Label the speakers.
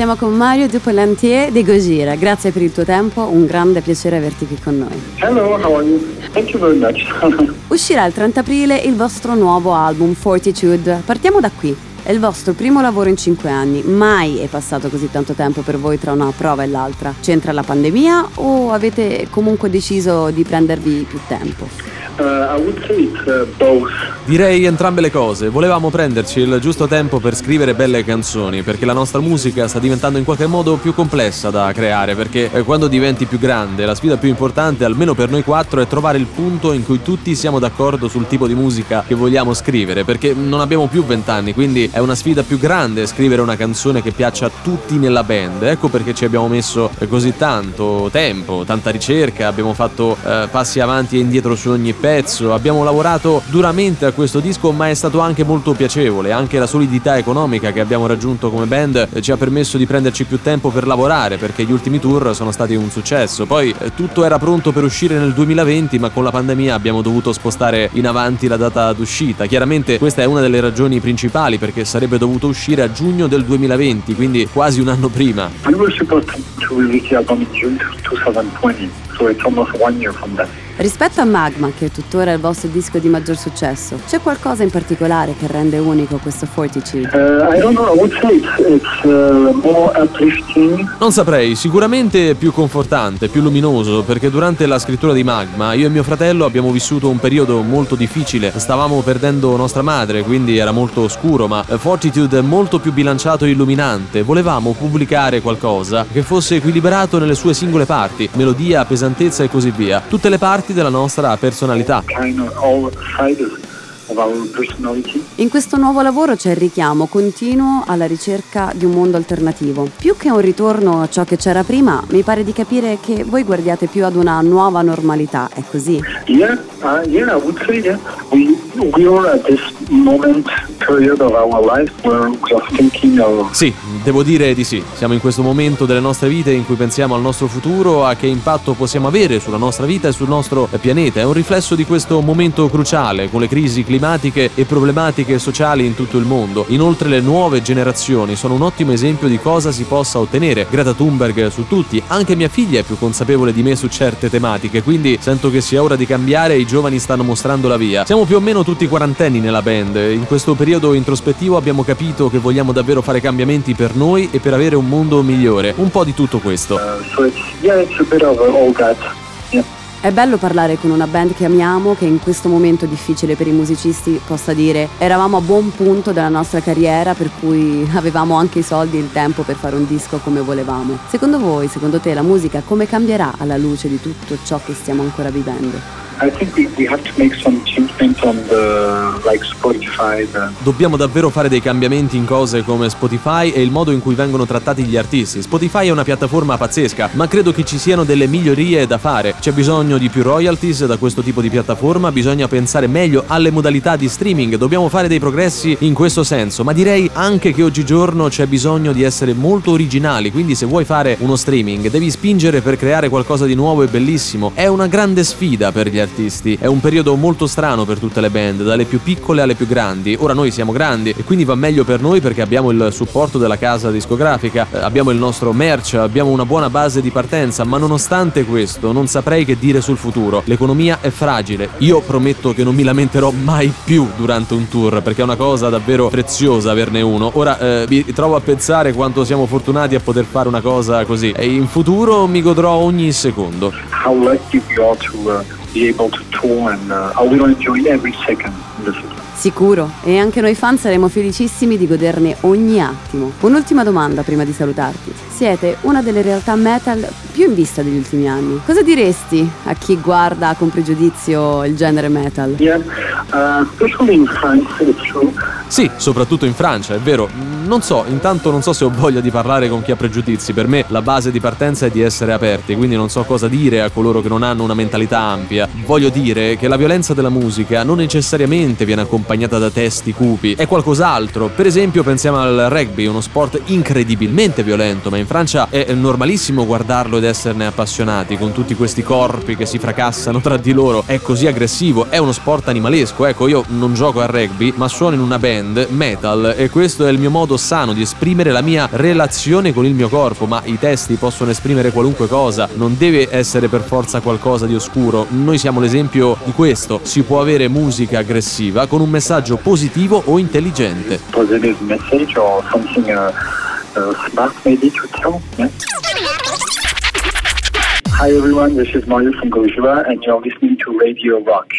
Speaker 1: Siamo con Mario Duplantier di Gojira. Grazie per il tuo tempo, un grande piacere averti qui con noi.
Speaker 2: Hello, how are you? Thank you very much.
Speaker 1: Uscirà il 30 aprile il vostro nuovo album Fortitude. Partiamo da qui. È il vostro primo lavoro in cinque anni. Mai è passato così tanto tempo per voi tra una prova e l'altra. C'entra la pandemia o avete comunque deciso di prendervi più tempo?
Speaker 2: Uh, both.
Speaker 3: Direi entrambe le cose. Volevamo prenderci il giusto tempo per scrivere belle canzoni, perché la nostra musica sta diventando in qualche modo più complessa da creare, perché eh, quando diventi più grande, la sfida più importante, almeno per noi quattro, è trovare il punto in cui tutti siamo d'accordo sul tipo di musica che vogliamo scrivere, perché non abbiamo più vent'anni, quindi è una sfida più grande scrivere una canzone che piaccia a tutti nella band. Ecco perché ci abbiamo messo eh, così tanto tempo, tanta ricerca, abbiamo fatto eh, passi avanti e indietro su ogni pezzo, abbiamo lavorato duramente a questo disco, ma è stato anche molto piacevole, anche la solidità economica che abbiamo raggiunto come band eh, ci ha permesso di prenderci più tempo per lavorare, perché gli ultimi tour sono stati un successo. Poi eh, tutto era pronto per uscire nel 2020, ma con la pandemia abbiamo dovuto spostare in avanti la data d'uscita. Chiaramente questa è una delle ragioni principali perché sarebbe dovuto uscire a giugno del 2020, quindi quasi un anno prima.
Speaker 2: We were supposed to release the album in June 2020, so it's almost one year from that.
Speaker 1: Rispetto a Magma, che è tuttora il vostro disco di maggior successo, c'è qualcosa in particolare che rende unico questo Fortitude?
Speaker 2: Uh, I don't know, I would say it's, it's uh, more uplifting.
Speaker 3: Non saprei, sicuramente più confortante, più luminoso, perché durante la scrittura di Magma io e mio fratello abbiamo vissuto un periodo molto difficile, stavamo perdendo nostra madre, quindi era molto oscuro, ma Fortitude è molto più bilanciato e illuminante. Volevamo pubblicare qualcosa che fosse equilibrato nelle sue singole parti, melodia, pesantezza e così via. Tutte le parti della nostra personalità.
Speaker 1: In questo nuovo lavoro c'è il richiamo continuo alla ricerca di un mondo alternativo. Più che un ritorno a ciò che c'era prima, mi pare di capire che voi guardiate più ad una nuova normalità, è così?
Speaker 2: Yeah, uh, yeah, I would say yeah. We
Speaker 3: Sì, devo dire di sì. Siamo in questo momento delle nostre vite in cui pensiamo al nostro futuro, a che impatto possiamo avere sulla nostra vita e sul nostro pianeta. È un riflesso di questo momento cruciale, con le crisi climatiche e problematiche sociali in tutto il mondo. Inoltre le nuove generazioni sono un ottimo esempio di cosa si possa ottenere. Greta Thunberg su tutti, anche mia figlia è più consapevole di me su certe tematiche, quindi sento che sia ora di cambiare e i giovani stanno mostrando la via. Siamo più o meno tutti quarantenni nella band. In questo periodo introspettivo abbiamo capito che vogliamo davvero fare cambiamenti per noi e per avere un mondo migliore. Un po' di tutto questo.
Speaker 1: È bello parlare con una band che amiamo, che in questo momento difficile per i musicisti possa dire eravamo a buon punto della nostra carriera, per cui avevamo anche i soldi e il tempo per fare un disco come volevamo. Secondo voi, secondo te, la musica come cambierà alla luce di tutto ciò che stiamo ancora vivendo?
Speaker 3: Dobbiamo davvero fare dei cambiamenti in cose come Spotify e il modo in cui vengono trattati gli artisti. Spotify è una piattaforma pazzesca, ma credo che ci siano delle migliorie da fare. C'è bisogno di più royalties da questo tipo di piattaforma, bisogna pensare meglio alle modalità di streaming, dobbiamo fare dei progressi in questo senso, ma direi anche che oggigiorno c'è bisogno di essere molto originali, quindi se vuoi fare uno streaming devi spingere per creare qualcosa di nuovo e bellissimo. È una grande sfida per gli artisti, è un periodo molto strano per tutte le band, dalle più piccole alle più grandi. Ora noi siamo grandi e quindi va meglio per noi perché abbiamo il supporto della casa discografica, eh, abbiamo il nostro merch, abbiamo una buona base di partenza, ma nonostante questo non saprei che dire sul futuro. L'economia è fragile. Io prometto che non mi lamenterò mai più durante un tour perché è una cosa davvero preziosa averne uno. Ora eh, mi trovo a pensare quanto siamo fortunati a poter fare una cosa così e in futuro mi godrò ogni secondo.
Speaker 2: how lucky we are to uh, be able to tour, and uh, I will enjoy every second in the future.
Speaker 1: Sicuro, e anche noi fan saremo felicissimi di goderne ogni attimo. Un'ultima domanda prima di salutarti. Siete una delle realtà metal più in vista degli ultimi anni. Cosa diresti a chi guarda con pregiudizio il genere metal?
Speaker 2: Yeah, uh, in France.
Speaker 3: Sì, soprattutto in Francia, è vero. Non so, intanto non so se ho voglia di parlare con chi ha pregiudizi. Per me la base di partenza è di essere aperti, quindi non so cosa dire a coloro che non hanno una mentalità ampia. Voglio dire che la violenza della musica non necessariamente viene accompagnata da testi cupi, è qualcos'altro. Per esempio pensiamo al rugby, uno sport incredibilmente violento, ma in Francia è normalissimo guardarlo ed esserne appassionati, con tutti questi corpi che si fracassano tra di loro. È così aggressivo, è uno sport animalesco. Ecco, io non gioco a rugby, ma suono in una band metal e questo è il mio modo sano di esprimere la mia relazione con il mio corpo, ma i testi possono esprimere qualunque cosa, non deve essere per forza qualcosa di oscuro. Noi siamo l'esempio di questo. Si può avere musica aggressiva con un messaggio positivo o intelligente.
Speaker 2: Positive message or something uh, uh, smart maybe to tell. Yeah? Hi everyone, this is Mario from Gojira and you're listening to Radio Rock.